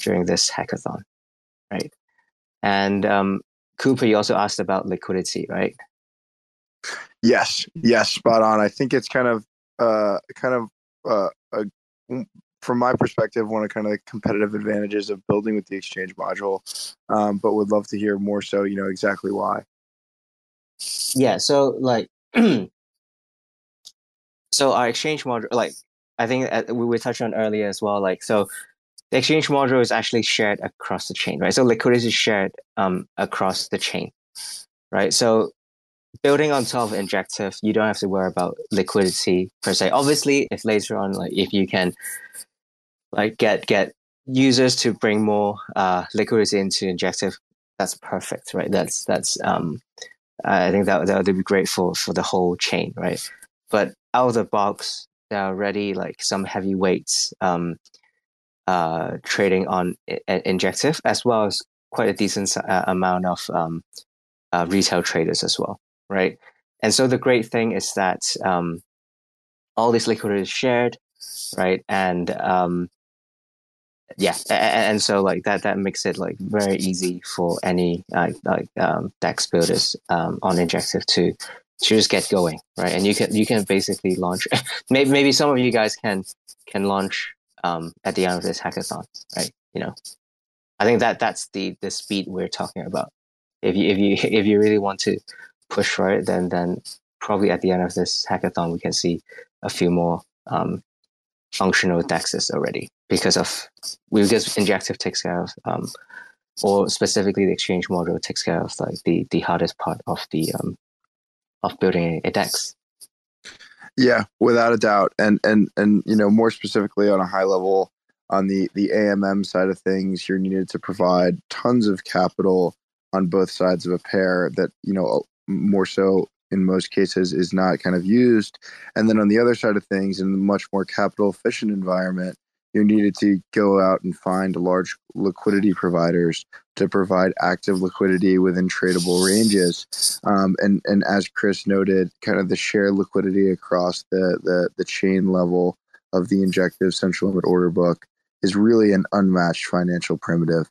during this hackathon right And um, Cooper, you also asked about liquidity, right? Yes, yes, spot on. I think it's kind of, uh, kind of, uh, a, from my perspective, one of kind of the competitive advantages of building with the exchange module. Um, but would love to hear more. So you know exactly why. Yeah. So like, so our exchange module, like I think uh, we were touched on earlier as well. Like so, the exchange module is actually shared across the chain, right? So liquidity is shared um, across the chain, right? So building on top of Injective, you don't have to worry about liquidity per se. Obviously, if later on, like if you can, like get get users to bring more uh, liquidity into Injective, that's perfect, right? That's that's um, I think that that would be great for for the whole chain, right? But out of the box, there are already like some heavyweights um, uh, trading on Injective, as well as quite a decent uh, amount of um, uh, retail traders as well, right? And so the great thing is that um, all this liquidity is shared, right? And um, yeah, and, and, so like that that makes it like very easy for any uh, like um, DEX builders um, on Injective to to just get going, right? And you can you can basically launch. maybe maybe some of you guys can can launch um, at the end of this hackathon, right? You know, I think that that's the the speed we're talking about. If you if you if you really want to push for it, then then probably at the end of this hackathon we can see a few more um, functional dexes already because of we just Injective takes care of um, or specifically the exchange module takes care of like the the hardest part of the um, of building a dex. Yeah, without a doubt, and and and you know more specifically on a high level on the the AMM side of things, you're needed to provide tons of capital on both sides of a pair that you know more so in most cases is not kind of used and then on the other side of things in a much more capital efficient environment you needed to go out and find large liquidity providers to provide active liquidity within tradable ranges. Um, and, and as Chris noted, kind of the shared liquidity across the, the, the chain level of the injective central limit order book is really an unmatched financial primitive.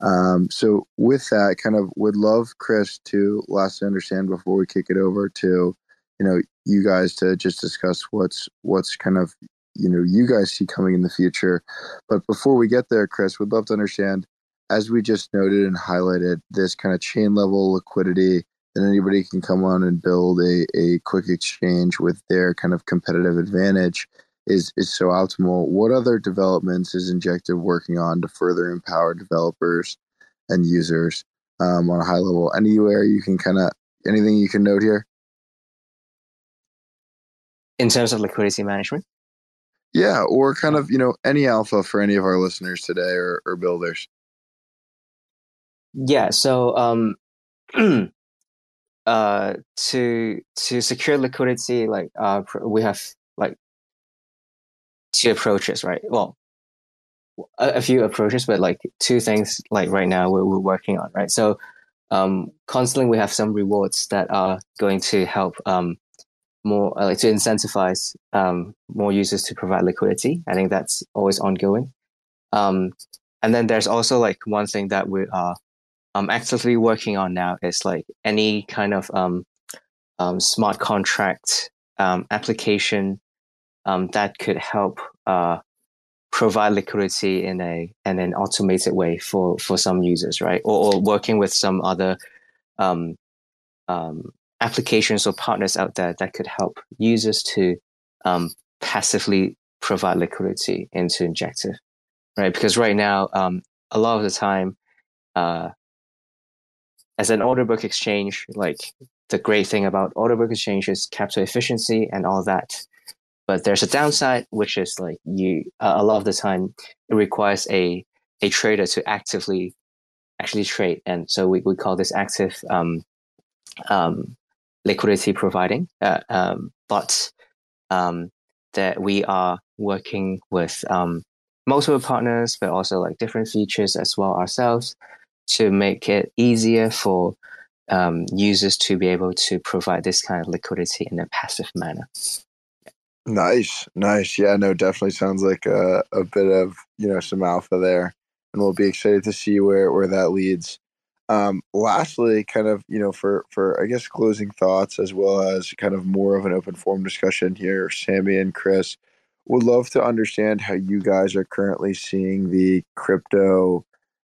Um, so with that, kind of would love Chris to lastly understand before we kick it over to, you know, you guys to just discuss what's what's kind of you know you guys see coming in the future. But before we get there, Chris, would love to understand, as we just noted and highlighted, this kind of chain level liquidity that anybody can come on and build a, a quick exchange with their kind of competitive advantage is is so optimal. What other developments is Injective working on to further empower developers and users um, on a high level? Anywhere you can kind of anything you can note here in terms of liquidity management. Yeah, or kind of you know any alpha for any of our listeners today or, or builders. Yeah. So um, uh, to to secure liquidity, like uh, we have like two approaches, right? Well, a, a, few approaches, but like two things like right now we're, we're working on, right? So um, constantly we have some rewards that are going to help um, more uh, like to incentivize um, more users to provide liquidity. I think that's always ongoing. Um, and then there's also like one thing that we are um, actively working on now is like any kind of um, um, smart contract um, application um, that could help uh, provide liquidity in a in an automated way for for some users, right? Or, or working with some other um, um, applications or partners out there that could help users to um, passively provide liquidity into Injective, right? Because right now, um, a lot of the time, uh, as an order book exchange, like the great thing about order book exchange is capital efficiency and all that. But there's a downside, which is like you uh, a lot of the time it requires a a trader to actively actually trade, and so we, we call this active um, um, liquidity providing. Uh, um, but um, that we are working with um, multiple partners, but also like different features as well ourselves to make it easier for um, users to be able to provide this kind of liquidity in a passive manner. Nice, nice. Yeah, no, definitely sounds like a, a bit of you know some alpha there, and we'll be excited to see where where that leads. Um, lastly, kind of you know for for I guess closing thoughts as well as kind of more of an open forum discussion here, Sami and Chris would love to understand how you guys are currently seeing the crypto,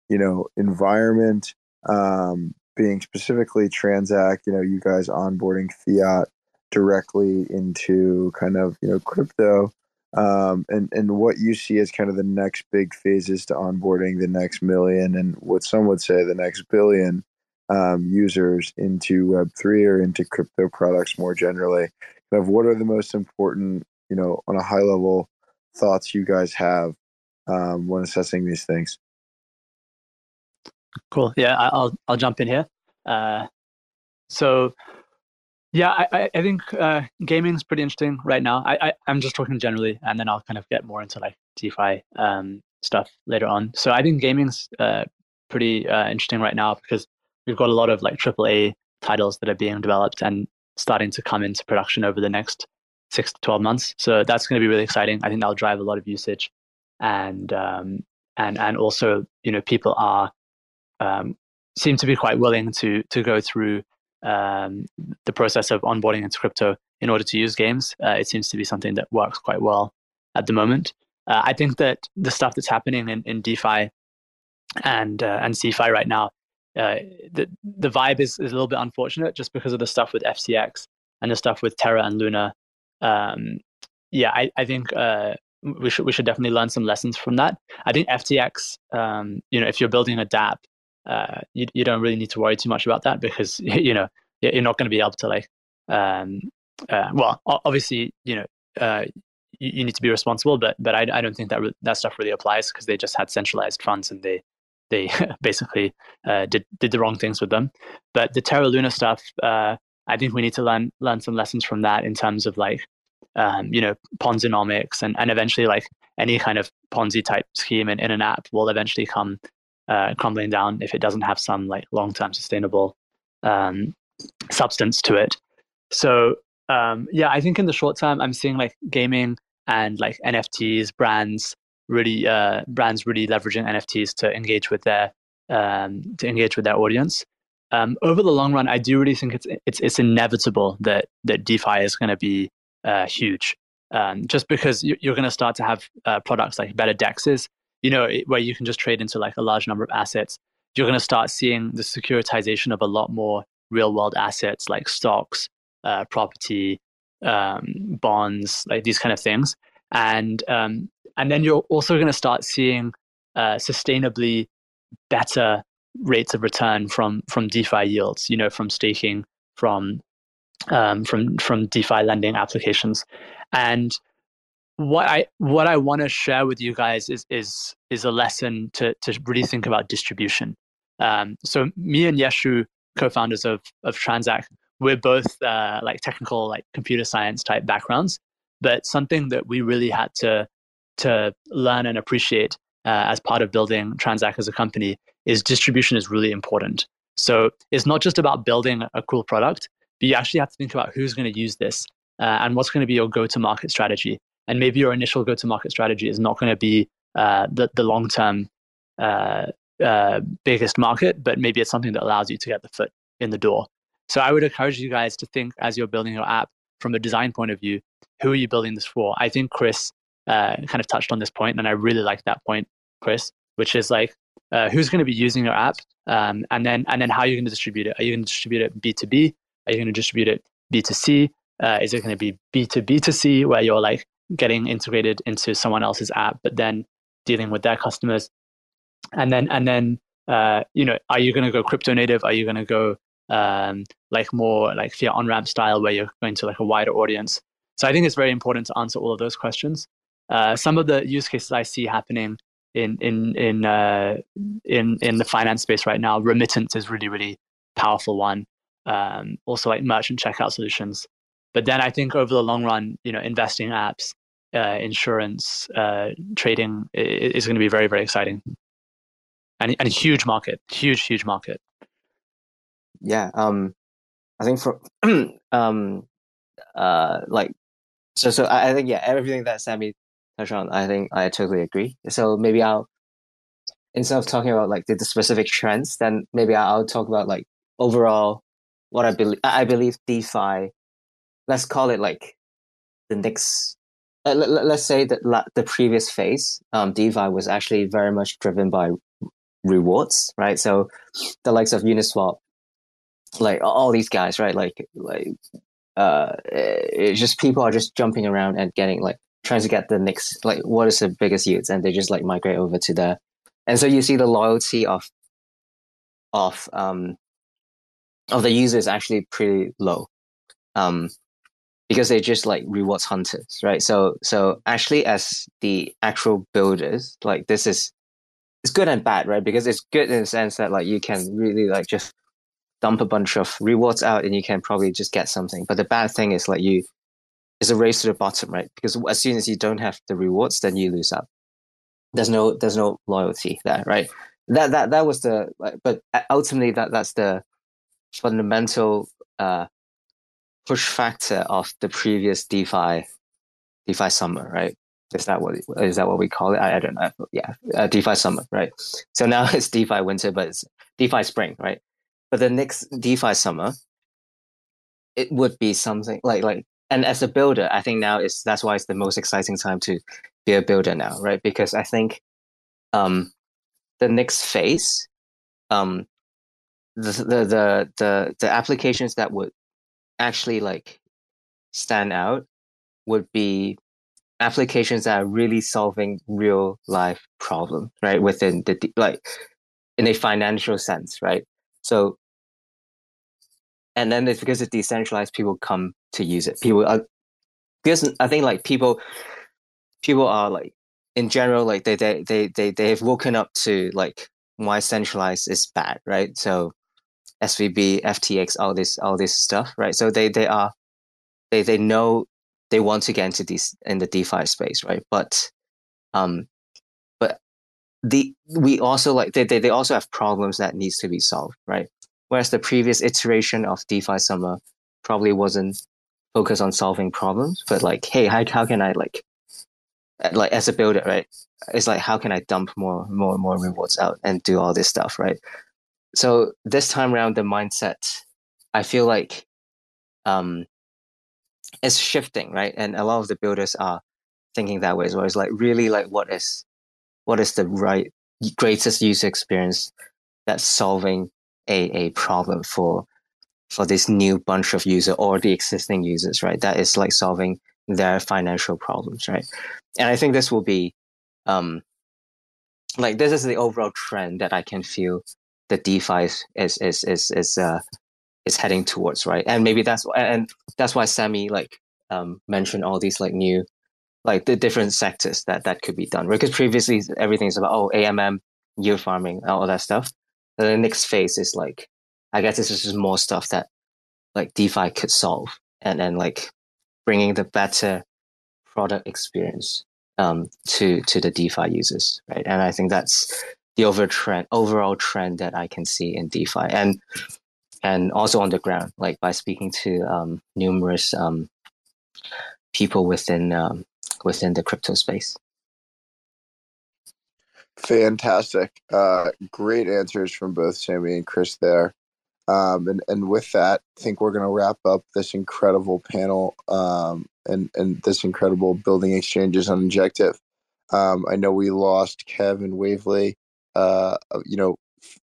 you know, environment. Um, being specifically Transak, you know, you guys onboarding fiat directly into kind of you know crypto um, and and what you see as kind of the next big phases to onboarding the next million and what some would say the next billion um, users into Web three or into crypto products more generally. Kind of what are the most important, you know, on a high level thoughts you guys have um, when assessing these things? Cool. Yeah, I'll I'll jump in here. Uh, so yeah, I, I think uh, gaming is pretty interesting right now. I, I am just talking generally, and then I'll kind of get more into like DeFi um, stuff later on. So I think gaming's uh, pretty uh, interesting right now because we've got a lot of like AAA titles that are being developed and starting to come into production over the next six to twelve months. So that's going to be really exciting. I think that'll drive a lot of usage, and um, and and also you know people are um, seem to be quite willing to to go through um, the process of onboarding into crypto in order to use games. Uh, it seems to be something that works quite well at the moment. Uh, I think that the stuff that's happening in, in DeFi and uh, and CeFi right now, uh, the the vibe is, is a little bit unfortunate just because of the stuff with FTX and the stuff with Terra and Luna. Um, yeah, I, I think uh, we should we should definitely learn some lessons from that. I think FTX, um, you know, if you're building a DApp uh, you, you don't really need to worry too much about that because you know you're not going to be able to like um, uh, well obviously you know uh, you, you, need to be responsible but but I, I don't think that re- that stuff really applies because they just had centralized funds and they they basically uh, did did the wrong things with them. But the Terra Luna stuff uh, I think we need to learn learn some lessons from that in terms of like um, you know Ponzinomics and and eventually like any kind of Ponzi type scheme in, in an app will eventually come uh, crumbling down if it doesn't have some like long-term sustainable um, substance to it. So um, yeah, I think in the short term, I'm seeing like gaming and like NFTs, brands really uh, brands really leveraging NFTs to engage with their um, to engage with their audience. Um, over the long run, I do really think it's it's it's inevitable that that DeFi is going to be uh, huge. Um, just because you're going to start to have uh, products like better dexes you know, where you can just trade into like a large number of assets, you're going to start seeing the securitization of a lot more real world assets like stocks, uh, property, um, bonds, like these kind of things. And, um, and then you're also going to start seeing uh, sustainably better rates of return from, from DeFi yields, you know, from staking, from, um, from, from DeFi lending applications. And what I what I want to share with you guys is is is a lesson to to really think about distribution. Um, so me and Yashu, co-founders of of Transak, we're both uh, like technical, like computer science type backgrounds, but something that we really had to to learn and appreciate uh, as part of building Transak as a company is distribution is really important. So it's not just about building a cool product, but you actually have to think about who's going to use this uh, and what's going to be your go-to-market strategy and maybe your initial go to market strategy is not going to be uh, the, the long term uh, uh, biggest market, but maybe it's something that allows you to get the foot in the door. So I would encourage you guys to think as you're building your app from a design point of view, who are you building this for? I think Chris uh, kind of touched on this point, and I really like that point, Chris, which is like uh, who's going to be using your app, um, and then and then how you're going to distribute it. Are you going to distribute it B two B? Are you going to distribute it B two C? Uh, is it going to be B2B2C where you're like getting integrated into someone else's app, but then dealing with their customers. And then, and then, uh, you know, are you going to go crypto native? Are you going to go um, like more like fiat on ramp style, where you're going to like a wider audience? So I think it's very important to answer all of those questions. Uh, some of the use cases I see happening in in in uh, in in the finance space right now, remittance is really really powerful one. Um, also like merchant checkout solutions. But then I think over the long run, you know, investing apps uh, insurance, uh, trading is, going to be very, very exciting, and and a huge market, huge, huge market. Yeah, um, I think for um, uh, like, so so I, I think yeah, everything that Sami touched on, I think I totally agree. So maybe I'll instead of talking about like the, the specific trends, then maybe I'll talk about like overall what I believe. I believe DeFi. Let's call it like the next. Uh, let, let's say that la- the previous phase, um, DeFi was actually very much driven by rewards, right? So the likes of Uniswap, like all these guys, right? Like like uh, it's just people are just jumping around and getting like trying to get the next like what is the biggest yields, and they just like migrate over to there. And so you see the loyalty of of um of the users actually pretty low. Um, because they're just like rewards hunters, right? So so actually as the actual builders, like this is it's good and bad, right? Because it's good in the sense that like you can really like just dump a bunch of rewards out and you can probably just get something. But the bad thing is like you it's a race to the bottom, right? Because as soon as you don't have the rewards, then you lose out. There's no there's no loyalty there, right? That that that was the but ultimately that that's the fundamental uh, push factor of the previous DeFi DeFi summer, right? Is that what is that what we call it? I, I don't know. Yeah, uh, DeFi summer, right? So now it's DeFi winter, but it's DeFi spring, right? But the next DeFi summer, it would be something like like. And as a builder, I think now is that's why it's the most exciting time to be a builder now, right? Because I think um, the next phase, um, the, the the the the applications that would actually like stand out would be applications that are really solving real life problems, right? Within the like in a financial sense, right? So, and then it's because it's decentralized, people come to use it. People are because I think like people people are like in general like they they they they they have woken up to like why centralized is bad, right? So SVB, FTX, all this all this stuff, right? So they they are they they know they want to get into this in the DeFi space, right? But um, but the we also like they, they they also have problems that needs to be solved, right? Whereas the previous iteration of DeFi Summer probably wasn't focused on solving problems, but like, hey, how how can I like like as a builder, right? It's like how can I dump more more more rewards out and do all this stuff, right? So this time around, the mindset, I feel like um, it's shifting, right? And a lot of the builders are thinking that way as well. It's like really like what is what is the right greatest user experience that's solving a, a problem for for this new bunch of user or the existing users, right? That is like solving their financial problems, right? And I think this will be um like this is the overall trend that I can feel the DeFi is is is is, is uh is heading towards, right? And maybe that's and that's why Sami like um mentioned all these like new like the different sectors that that could be done. Because previously everything's about oh AMM, yield farming, all that stuff. And the next phase is like I guess this is just more stuff that like DeFi could solve and then like bringing the better product experience um, to to the DeFi users, right? And I think that's the over trend, overall trend that I can see in DeFi, and and also on the ground, like by speaking to um, numerous um, people within um, within the crypto space. Fantastic, uh, great answers from both Sami and Chris there. Um, and and with that, I think we're going to wrap up this incredible panel um, and and this incredible building exchanges on Injective. Um, I know we lost Kevin Wavely uh, you know,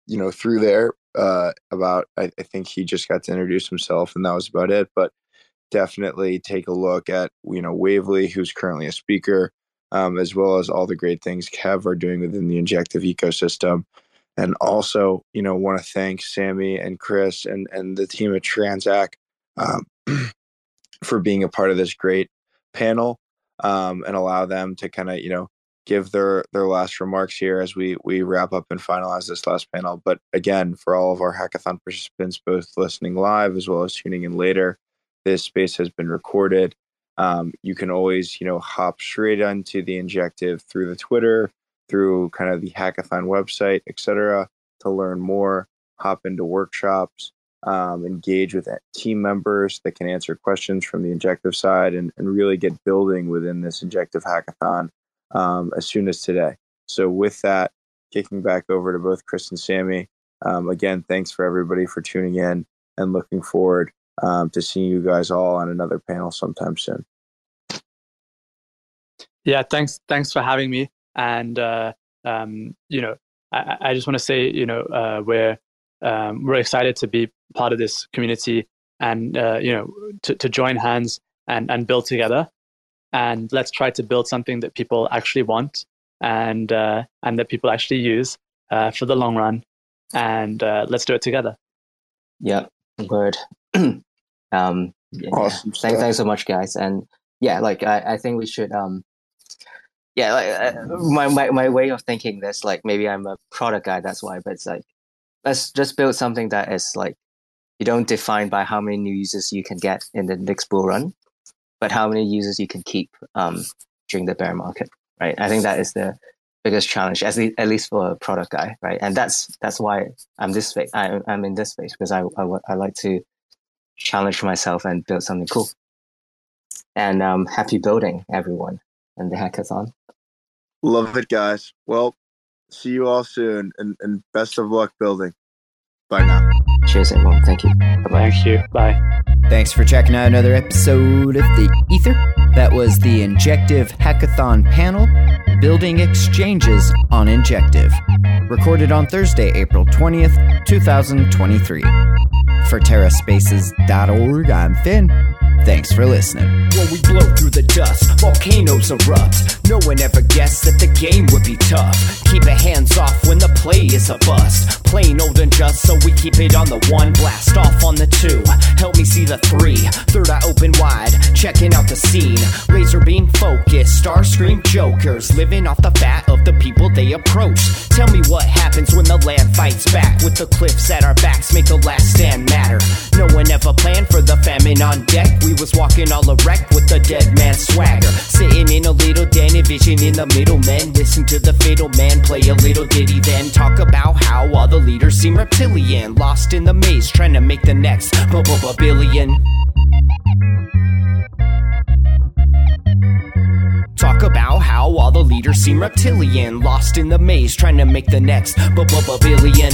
you know, through there uh, about. I, I think he just got to introduce himself, and that was about it. But definitely take a look at you know Wavely, who's currently a speaker, um, as well as all the great things Kev are doing within the Injective ecosystem. And also, you know, want to thank Sami and Chris and and the team at Transak um, for being a part of this great panel um, and allow them to kind of you know give their their last remarks here as we we wrap up and finalize this last panel. But again, for all of our hackathon participants, both listening live as well as tuning in later, this space has been recorded. Um, you can always you know hop straight onto the Injective through the Twitter, through kind of the hackathon website, etc. To learn more, hop into workshops. Um, engage with team members that can answer questions from the injective side and, and really get building within this injective hackathon um, as soon as today. So, with that, kicking back over to both Chris and Sami. Um, again, thanks for everybody for tuning in and looking forward um, to seeing you guys all on another panel sometime soon. Yeah, thanks. Thanks for having me. And uh, um, you know, I, I just want to say, you know, uh, we're um, we're excited to be part of this community and uh, you know to, to join hands and and build together. And let's try to build something that people actually want and uh, and that people actually use uh, for the long run. And uh, let's do it together. Yeah, word. um, yeah, Awesome Thanks, thanks so much, guys. And yeah, like I, I think we should. Um, yeah, like uh, my, my my way of thinking this, like maybe I'm a product guy, that's why. But it's like let's just build something that is like you don't define by how many new users you can get in the next bull run, but how many users you can keep um, during the bear market, right? I think that is the biggest challenge, at least, at least for a product guy, right? And that's that's why I'm this space. I, I'm in this space because I, I I like to challenge myself and build something cool. And um, happy building, everyone, and the hackathon. Love it, guys. Well, see you all soon and, and best of luck building. Bye now. Cheers, everyone. Thank you. Bye bye. Thank you. Bye. Thanks for checking out another episode of The Ether. That was the Injective Hackathon panel, Building Exchanges on Injective. Recorded on Thursday, April 20th, 2023. For TerraSpaces.org, I'm Finn. Thanks for listening. When we blow through the dust, volcanoes erupt. No one ever guessed that the game would be tough. Keep it hands off when the play is a bust. Plain old and just, so we keep it on the one. Blast off on the two. Help me see the three. Third eye open wide, checking out the scene. Laser beam focus, star scream jokers. Living off the fat of the people they approach. Tell me what happens when the land fights back. With the cliffs at our backs, make the last stand matter. No one ever planned for the famine on deck. We was walking all erect with the dead man swagger. Sitting in a little den, vision in the middle. Men listen to the fiddle man play a little ditty, then talk about how all the leaders seem reptilian. Lost in the maze, trying to make the next billion. Talk about how all the leaders seem reptilian. Lost in the maze, trying to make the next billion.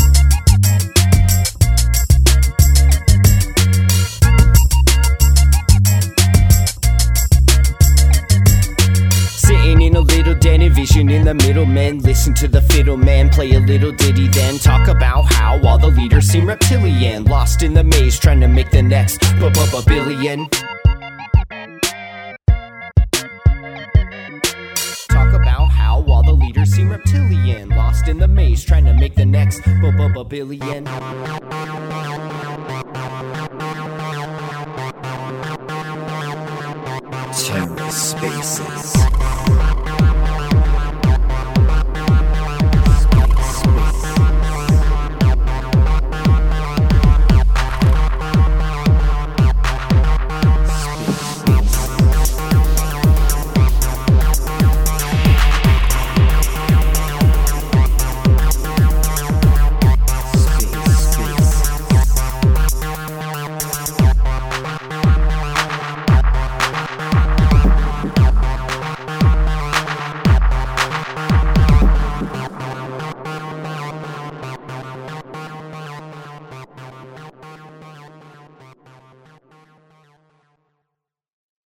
In a in the middlemen. Listen to the fiddle man play a little ditty, then talk about how all the leaders seem reptilian. Lost in the maze, trying to make the next b- billion. Talk about how all the leaders seem reptilian. Lost in the maze, trying to make the next b- billion. Terra Spaces.